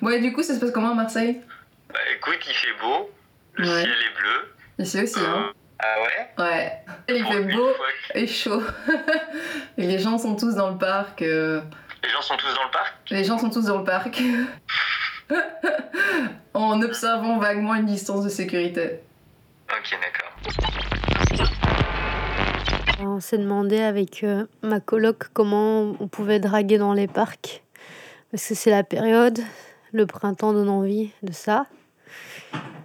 Ouais, du coup, ça se passe comment à Marseille? Bah écoute, il fait beau, le ciel est bleu. Ici aussi, hein. Ah ouais? Ouais. Il fait beau et chaud. et les gens sont tous dans le parc. Euh. Les gens sont tous dans le parc? Les gens sont tous dans le parc. en observant vaguement une distance de sécurité. Ok, d'accord. On s'est demandé avec euh, ma coloc comment on pouvait draguer dans les parcs. Parce que c'est la période, le printemps donne envie de ça.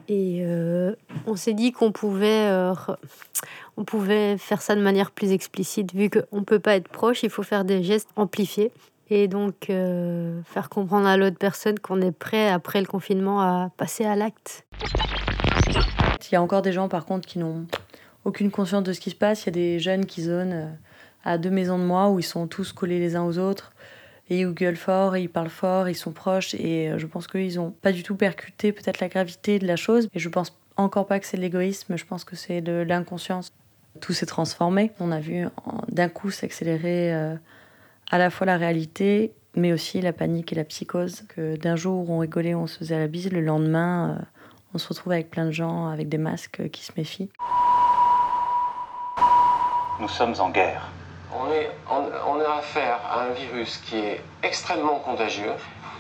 Et euh, on s'est dit qu'on pouvait, euh, on pouvait faire ça de manière plus explicite. Vu qu'on ne peut pas être proche, il faut faire des gestes amplifiés. Et donc euh, faire comprendre à l'autre personne qu'on est prêt, après le confinement, à passer à l'acte. Il y a encore des gens, par contre, qui n'ont aucune conscience de ce qui se passe. Il y a des jeunes qui zonent à deux maisons de moi où ils sont tous collés les uns aux autres et ils gueulent fort, ils parlent fort, ils sont proches et euh, je pense qu'ils n'ont pas du tout percuté peut-être la gravité de la chose et je pense encore pas que c'est de l'égoïsme, je pense que c'est de l'inconscience. Tout s'est transformé, on a vu d'un coup s'accélérer euh, à la fois la réalité mais aussi la panique et la psychose, que d'un jour on rigolait, on se faisait la bise, le lendemain euh, on se retrouve avec plein de gens avec des masques qui se méfient. Nous sommes en guerre. On, est, on, a affaire à un virus qui est extrêmement contagieux,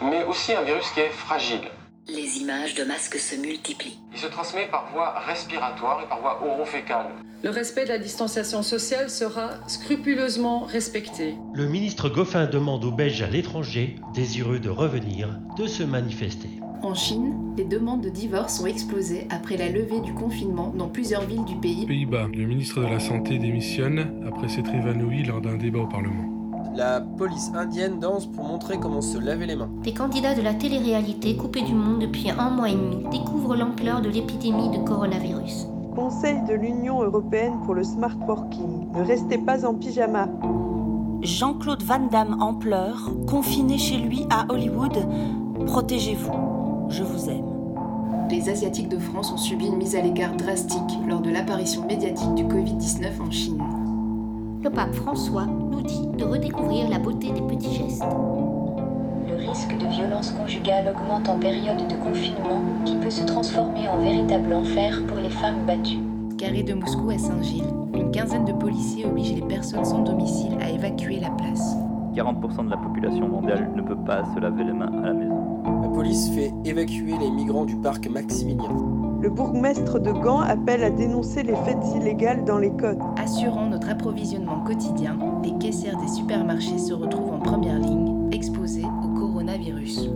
mais aussi un virus qui est fragile. Les images de masques se multiplient. Il se transmet par voie respiratoire et par voie orophécale. Le respect de la distanciation sociale sera scrupuleusement respecté. Le ministre Goffin demande aux Belges à l'étranger, désireux de revenir, de se manifester. En Chine, les demandes de divorce ont explosé après la levée du confinement dans plusieurs villes du pays. Pays-Bas, le ministre de la Santé démissionne après s'être évanoui lors d'un débat au Parlement. La police indienne danse pour montrer comment se laver les mains. Des candidats de la télé-réalité coupés du monde depuis un mois et demi découvrent l'ampleur de l'épidémie de coronavirus. Conseil de l'Union européenne pour le smart working. Ne restez pas en pyjama. Jean-Claude Van Damme en pleurs, confiné chez lui à Hollywood. Protégez-vous. Je vous aime. Les Asiatiques de France ont subi une mise à l'écart drastique lors de l'apparition médiatique du Covid-19 en Chine. Le pape François nous dit de redécouvrir la beauté des petits gestes. Le risque de violence conjugale augmente en période de confinement qui peut se transformer en véritable enfer pour les femmes battues. Carré de Moscou à Saint-Gilles, une quinzaine de policiers obligent les personnes sans domicile à évacuer la place. 40% de la population mondiale ne peut pas se laver les mains à la maison. La police fait évacuer les migrants du parc Maximilien. Le bourgmestre de Gand appelle à dénoncer les fêtes illégales dans les côtes. Assurant notre approvisionnement quotidien, les caissières des supermarchés se retrouvent en première ligne, exposées au coronavirus.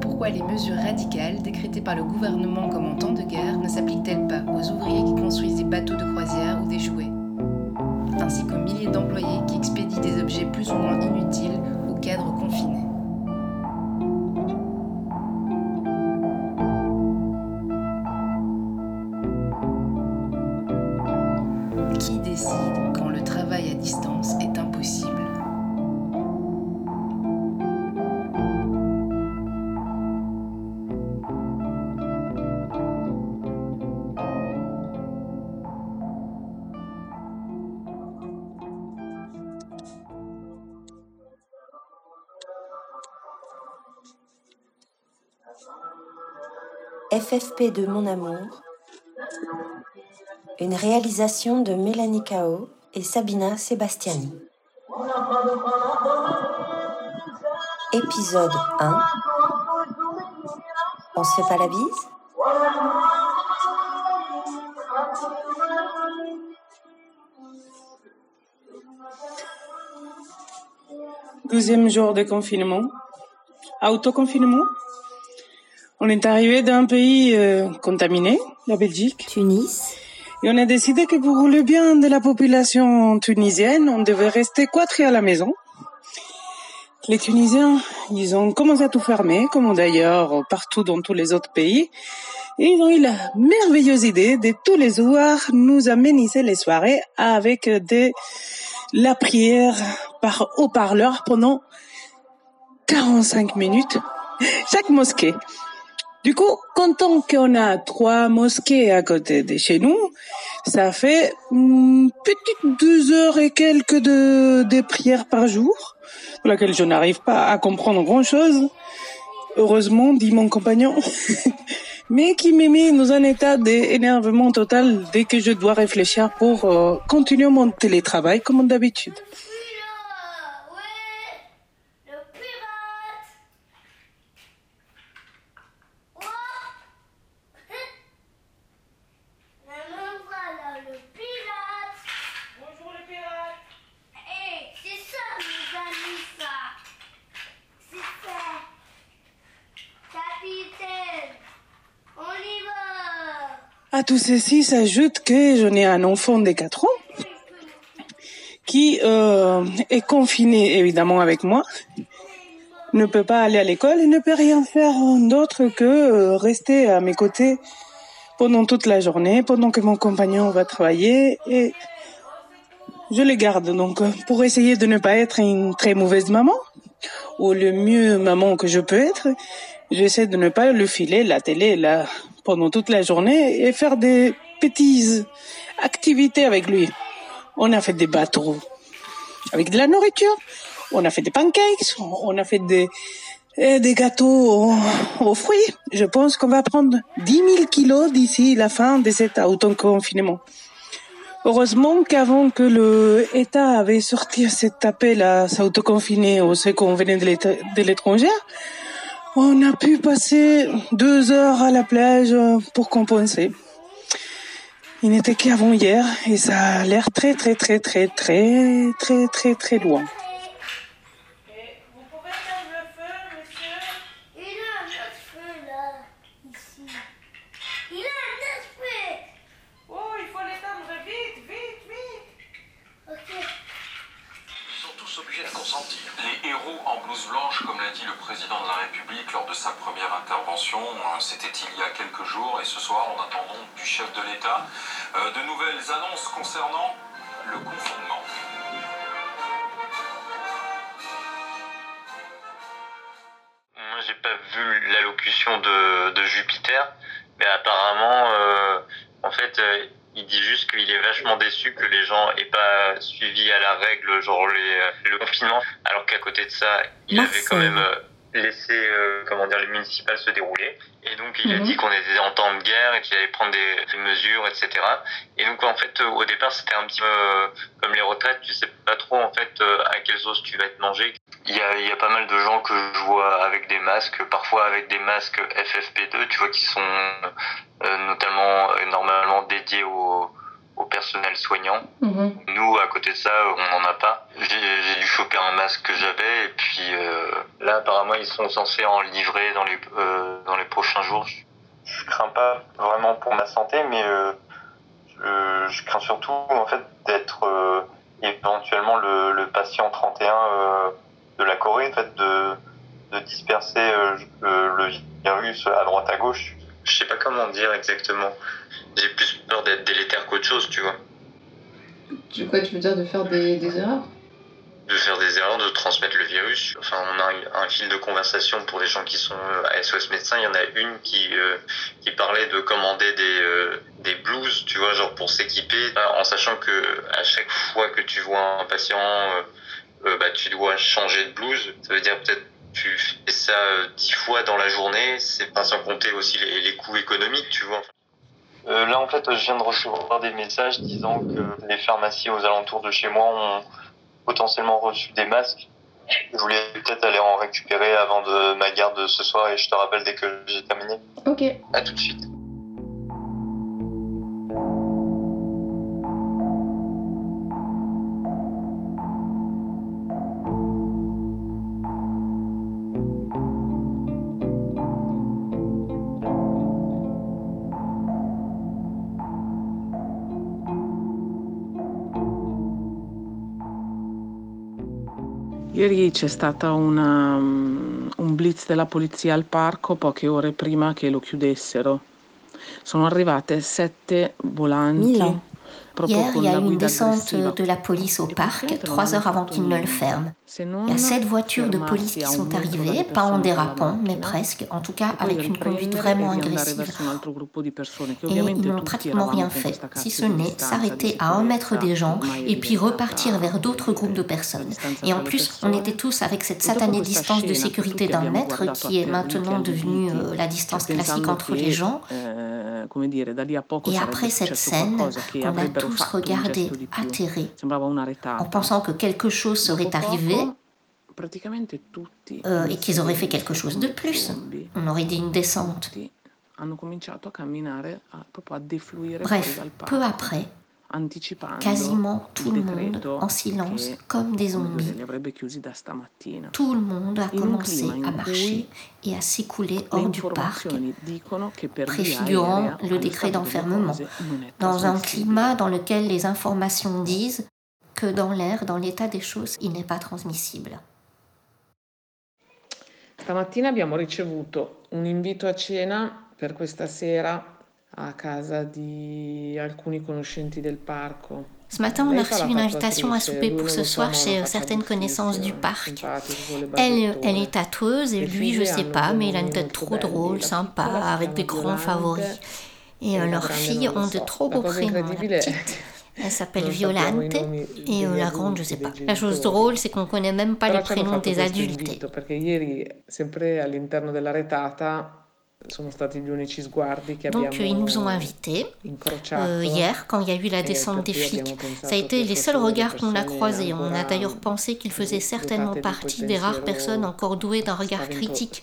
Pourquoi les mesures radicales décrétées par le gouvernement comme en temps de guerre ne s'appliquent-elles pas aux ouvriers qui construisent des bateaux de croisière ou des jouets? Ainsi qu'aux milliers d'employés qui expédient des objets plus ou moins inutiles aux cadres confinés. FFP de mon amour, une réalisation de Mélanie Cao et Sabina Sebastiani. Épisode 1 On se fait pas la bise? Deuxième jour de confinement. Autoconfinement? On est arrivé d'un pays euh, contaminé, la Belgique. Tunis. Et on a décidé que pour le bien de la population tunisienne, on devait rester quatre à la maison. Les Tunisiens, ils ont commencé à tout fermer, comme d'ailleurs partout dans tous les autres pays. Et ils ont eu la merveilleuse idée de tous les soirs nous améniser les soirées avec de la prière par haut-parleur pendant 45 minutes chaque mosquée. Du coup, quand qu'on a trois mosquées à côté de chez nous, ça fait une hmm, petite deux heures et quelques de, de prières par jour. pour laquelle je n'arrive pas à comprendre grand-chose. Heureusement, dit mon compagnon, mais qui me met dans un état d'énervement total dès que je dois réfléchir pour euh, continuer mon télétravail comme d'habitude. À tout ceci s'ajoute que j'en ai un enfant de 4 ans qui euh, est confiné évidemment avec moi, ne peut pas aller à l'école et ne peut rien faire d'autre que euh, rester à mes côtés pendant toute la journée, pendant que mon compagnon va travailler et je les garde donc pour essayer de ne pas être une très mauvaise maman ou le mieux maman que je peux être, j'essaie de ne pas le filer la télé là pendant toute la journée et faire des petites activités avec lui. On a fait des bateaux avec de la nourriture, on a fait des pancakes, on a fait des, eh, des gâteaux aux, fruits. Je pense qu'on va prendre 10 000 kilos d'ici la fin de cet auto-confinement. Heureusement qu'avant que le État avait sorti cet appel à s'autoconfiner ou ceux qu'on venait de l'étranger, on a pu passer deux heures à la plage pour compenser. Il n'était qu'avant hier et ça a l'air très très très très très très très très loin. C'était il y a quelques jours et ce soir, en attendant du chef de l'État euh, de nouvelles annonces concernant le confinement. Moi, j'ai pas vu l'allocution de, Jupiter, mais apparemment, euh, en fait, euh, il dit juste qu'il est vachement déçu que les gens aient pas suivi à la règle, genre le confinement, alors qu'à côté de ça, il avait quand même laisser euh, comment dire les municipales se dérouler et donc il a mhm. dit qu'on était en temps de guerre et qu'il allait prendre des, mesures etc et donc en fait au départ c'était un petit peu euh, comme les retraites tu sais pas trop en fait euh, à quelle sauce tu vas être mangé il y a, il y a pas mal de gens que je vois avec des masques parfois avec des masques FFP2 tu vois qui sont notamment normalement dédiés aux au personnel soignant. Mhm. Nous, à côté de ça, on n'en a pas. J'ai dû choper un masque que j'avais et puis euh, là, apparemment, ils sont censés en livrer dans les, euh, dans les prochains jours. Je crains pas vraiment pour ma santé, mais euh, je, je, crains surtout en fait d'être euh, éventuellement le, le, patient 31 euh, de la Corée, en fait, de, de disperser le virus à droite à gauche. Je sais pas comment dire exactement j'ai plus peur d'être délétère qu'autre chose, tu vois. Du quoi tu veux dire de faire des, des, erreurs? De faire des erreurs, de transmettre le virus. Enfin, on a un, fil de conversation pour les gens qui sont à SOS médecins. Il y en a une qui, euh, qui parlait de commander des, euh, des blouses, tu vois, genre pour s'équiper, en sachant que à chaque fois que tu vois un patient, euh, bah, tu dois changer de blouse. Ça veut dire peut-être tu fais ça dix fois dans la journée, c'est pas sans compter aussi les, les coûts économiques, tu vois. Euh, là, en fait, je viens de recevoir des messages disant que les pharmacies aux alentours de chez moi ont potentiellement reçu des masques. Je voulais peut-être aller en récupérer avant de ma garde ce soir et je te rappelle dès que j'ai terminé. Ok. À tout de suite. Ieri c'è stato um, un blitz della polizia al parco poche ore prima che lo chiudessero. Sono arrivate sette volanti Hier, il y a eu une descente de la police au parc, trois heures avant qu'ils ne le ferment. Il y a sept voitures de police qui sont arrivées, pas en dérapant, mais presque, en tout cas avec une conduite vraiment agressive. Et ils n'ont pratiquement rien fait, si ce n'est s'arrêter à un mètre des gens et puis repartir vers d'autres groupes de personnes. Et en plus, on était tous avec cette satanée distance de sécurité d'un mètre qui est maintenant devenue euh, la distance classique entre les gens. Et après cette scène, on a tous regardé atterrés, en pensant que quelque chose serait arrivé euh, et qu'ils auraient fait quelque chose de plus. On aurait dit une descente. Bref, peu après, quasiment tout le monde en silence comme des zombies. Tout le monde a commencé à marcher et à s'écouler hors du parc, préfigurant le décret d'enfermement, dans un climat dans lequel les informations disent que dans l'air, dans l'état des choses, il n'est pas transmissible. Stamattina abbiamo ricevuto un invito a cena per questa sera a casa di alcuni conoscenti del parco. Ce matin, on a reçu une invitation à souper pour ce soir chez certaines connaissances du parc. Elle, elle est tatoueuse et lui, je sais pas, mais il a une tête trop drôle, sympa, avec des grands favoris. Et leurs filles ont de trop beaux prénoms. La petite, elle s'appelle Violante et euh, la grande, je sais pas. La chose drôle, c'est qu'on connaît même pas les prénoms des adultes. Donc ils nous ont invités euh, hier quand il y a eu la descente des flics. Ça a été les seuls regards qu'on a croisés. On a d'ailleurs pensé qu'il faisait certainement partie des rares personnes encore douées d'un regard critique.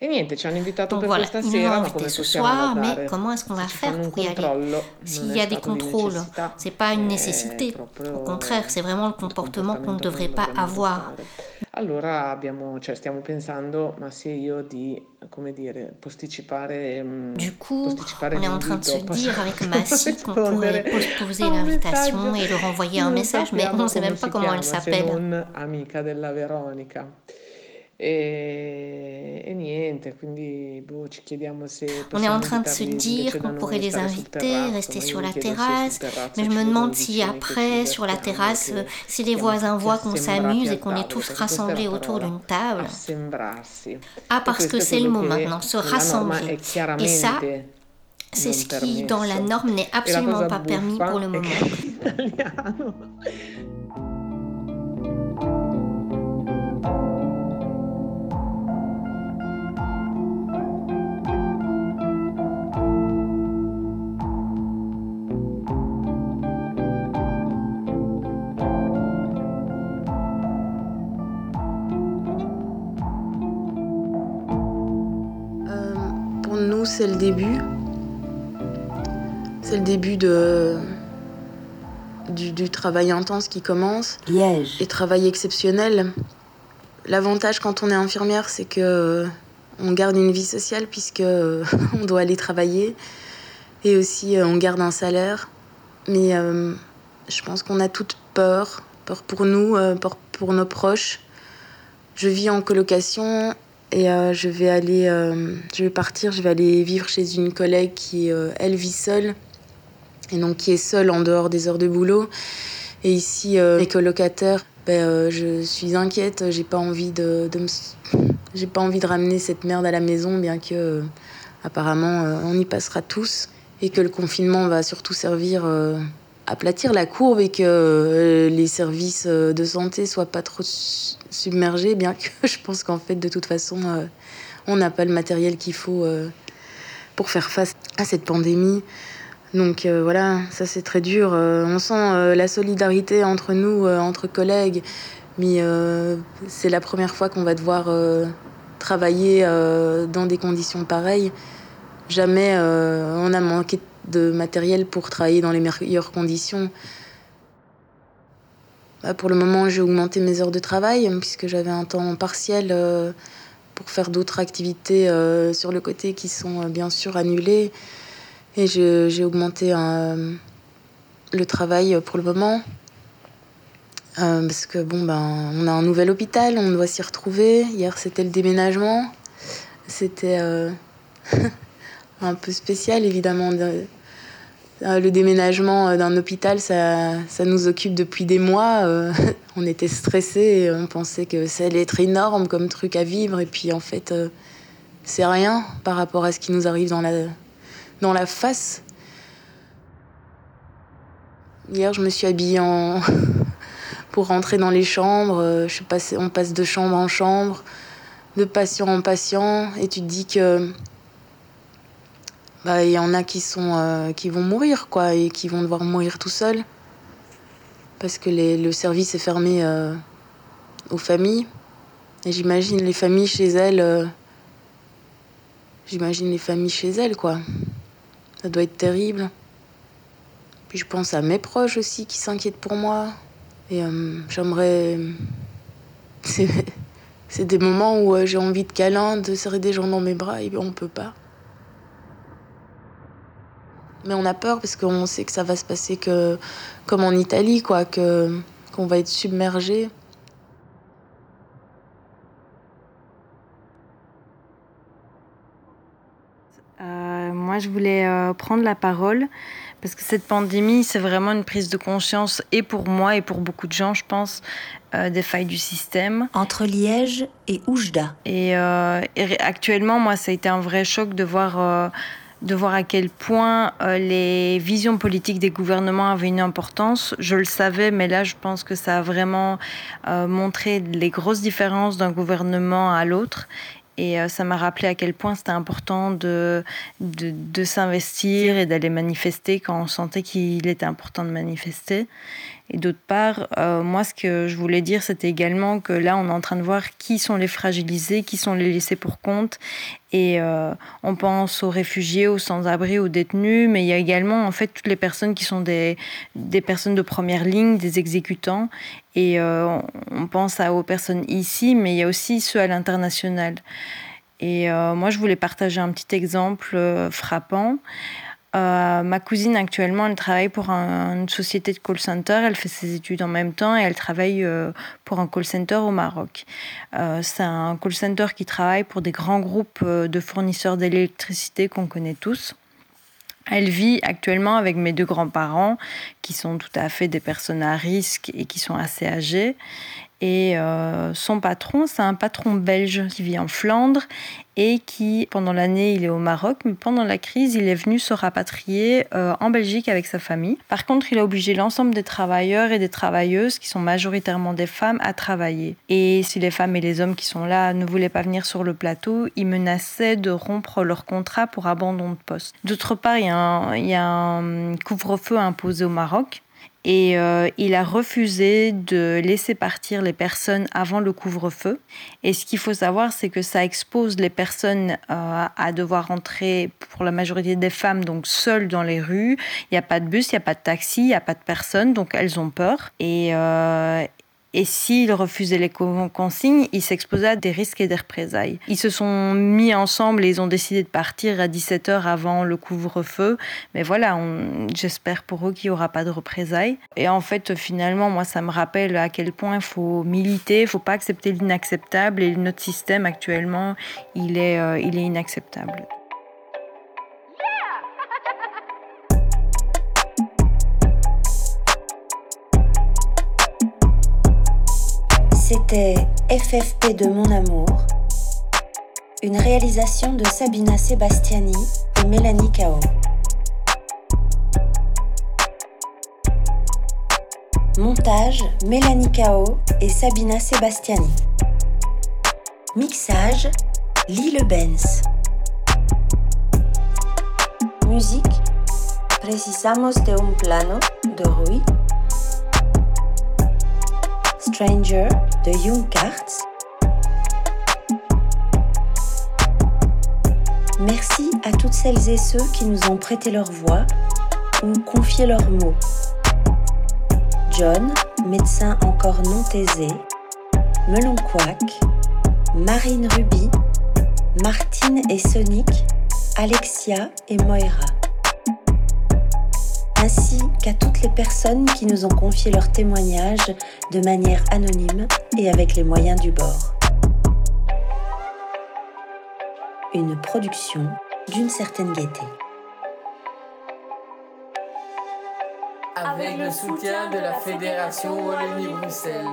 Donc voilà, ils nous ont invités ce soir, mais comment est-ce qu'on va faire pour y aller? S'il y a des contrôles, c'est pas une nécessité. Au contraire, c'est vraiment le comportement qu'on ne devrait pas avoir. Allora abbiamo, cioè stiamo pensando, Massi di, come dire, posticipare. Du coup, on est en train de se dire avec Massi qu'on pourrait postposer l'invitation et leur envoyer un message, mais on ne sait même pas comment elle s'appelle. Amica della Veronica. E, e niente, quindi boh, ci chiediamo se On est en train de se dire qu'on pourrait les inviter, rester sur la terrasse, mais je me demande si après, sur la terrasse, si les voisins voient qu'on s'amuse et qu'on est tous rassemblés autour d'une table. Ah, parce que c'est le mot maintenant, se rassembler. Et ça, c'est ce qui, dans la norme, n'est absolument pas permis pour le moment. c'est le début. C'est le début de, du, travail intense qui commence. Liège. Et travail exceptionnel. L'avantage quand on est infirmière, c'est que on garde une vie sociale puisque on doit aller travailler et aussi euh, on garde un salaire. Mais euh, je pense qu'on a toute peur, peur pour nous, euh, peur pour nos proches. Je vis en colocation et euh, je vais aller, euh, je vais partir, je vais aller vivre chez une collègue qui, euh, elle, vit seule. Et donc qui est seule en dehors des heures de boulot. Et ici, les colocataires, ben, je suis inquiète. J'ai pas envie de, j'ai pas envie de ramener cette merde à la maison, bien que apparemment on y passera tous et que le confinement va surtout servir aplatir la courbe et que euh, les services euh, de santé soient pas trop submergés, bien que je pense qu'en fait, de toute façon, euh, on n'a pas le matériel qu'il faut pour faire face à cette pandémie. Donc voilà, ça c'est très dur. on sent la solidarité entre nous, entre collègues, mais c'est la première fois qu'on va devoir travailler dans des conditions pareilles. Jamais on a manqué de de matériel pour travailler dans les meilleures conditions. Bah, pour le moment, j'ai augmenté mes heures de travail puisque j'avais un temps partiel euh, pour faire d'autres activités euh, sur le côté qui sont euh, bien sûr annulées. Et j'ai augmenté le travail pour le moment. parce que bon, ben, on a un nouvel hôpital, on doit s'y retrouver. Hier, c'était le déménagement. C'était un peu spécial, évidemment, le déménagement d'un hôpital, ça, nous occupe depuis des mois. on était stressés, on pensait que ça allait être énorme comme truc à vivre, et puis en fait, c'est rien par rapport à ce qui nous arrive dans la, face. Hier, je me suis habillée pour rentrer dans les chambres. On passe de chambre en chambre, de patient en patient, et tu te dis que bah, il y en a qui sont euh, qui vont mourir quoi et qui vont devoir mourir tout seuls parce que les... le service est fermé euh, aux familles. Et j'imagine les familles chez elles. Euh, j'imagine les familles chez elles quoi. Ça doit être terrible. Puis je pense à mes proches aussi qui s'inquiètent pour moi. Et j'aimerais. C'est des moments où j'ai envie de câlin, de serrer des gens dans mes bras, et on peut pas. Mais on a peur parce qu'on sait que ça va se passer que comme en Italie, quoi, que qu'on va être submergé. Euh, moi, je voulais euh, prendre la parole parce que cette pandémie, c'est vraiment une prise de conscience et pour moi et pour beaucoup de gens, je pense, euh, des failles du système. Entre Liège et Oujda. Et, et, actuellement, moi, ça a été un vrai choc de voir de voir à quel point les visions politiques des gouvernements avaient une importance. Je le savais, mais là, je pense que ça a vraiment montré les grosses différences d'un gouvernement à l'autre. Et euh, ça m'a rappelé à quel point c'était important de, de s'investir et d'aller manifester quand on sentait qu'il était important de manifester. Et d'autre part, euh, moi, ce que je voulais dire, c'était également que là, on est en train de voir qui sont les fragilisés, qui sont les laissés pour compte. Et euh, on pense aux réfugiés, aux sans-abri, aux détenus, mais il y a également, en fait, toutes les personnes qui sont des, des personnes de première ligne, des exécutants. Et euh, on pense aux personnes ici, mais il y a aussi ceux à l'international. Et moi, je voulais partager un petit exemple frappant. Euh, ma cousine actuellement, elle travaille pour un, une société de call center. Elle fait ses études en même temps et elle travaille euh, pour un call center au Maroc. Euh, c'est un call center qui travaille pour des grands groupes de fournisseurs d'électricité qu'on connaît tous. Elle vit actuellement avec mes deux grands-parents qui sont tout à fait des personnes à risque et qui sont assez âgés. Et euh, son patron, c'est un patron belge qui vit en Flandre et qui, pendant l'année, il est au Maroc, mais pendant la crise, il est venu se rapatrier euh, en Belgique avec sa famille. Par contre, il a obligé l'ensemble des travailleurs et des travailleuses, qui sont majoritairement des femmes, à travailler. Et si les femmes et les hommes qui sont là ne voulaient pas venir sur le plateau, il menaçait de rompre leur contrat pour abandon de poste. D'autre part, il y a un, un couvre-feu imposé au Maroc et euh, il a refusé de laisser partir les personnes avant le couvre-feu. Et ce qu'il faut savoir, c'est que ça expose les personnes euh, à devoir entrer, pour la majorité des femmes, donc seules dans les rues. Il n'y a pas de bus, il n'y a pas de taxi, il n'y a pas de personne, donc elles ont peur. Et, euh, et s'ils refusaient les consignes, ils s'exposaient à des risques et des représailles. Ils se sont mis ensemble et ils ont décidé de partir à 17h avant le couvre-feu. Mais voilà, j'espère pour eux qu'il n'y aura pas de représailles. Et en fait, finalement, moi, ça me rappelle à quel point il faut militer, il ne faut pas accepter l'inacceptable. Et notre système actuellement, il est, euh, il est inacceptable. C'était FFP de mon amour, une réalisation de Sabina Sebastiani et Mélanie Cao. Montage Mélanie Cao et Sabina Sebastiani. Mixage Lille Benz. Musique Precisamos de un plano de Rui. Stranger Merci à toutes celles et ceux qui nous ont prêté leur voix ou confié leurs mots. John, médecin encore non taisé, Melon Quack, Marine Ruby, Martine et Sonic, Alexia et Moira ainsi qu'à toutes les personnes qui nous ont confié leurs témoignages de manière anonyme et avec les moyens du bord. Une production d'une certaine gaieté. avec le soutien de la Fédération Wallonie-Bruxelles.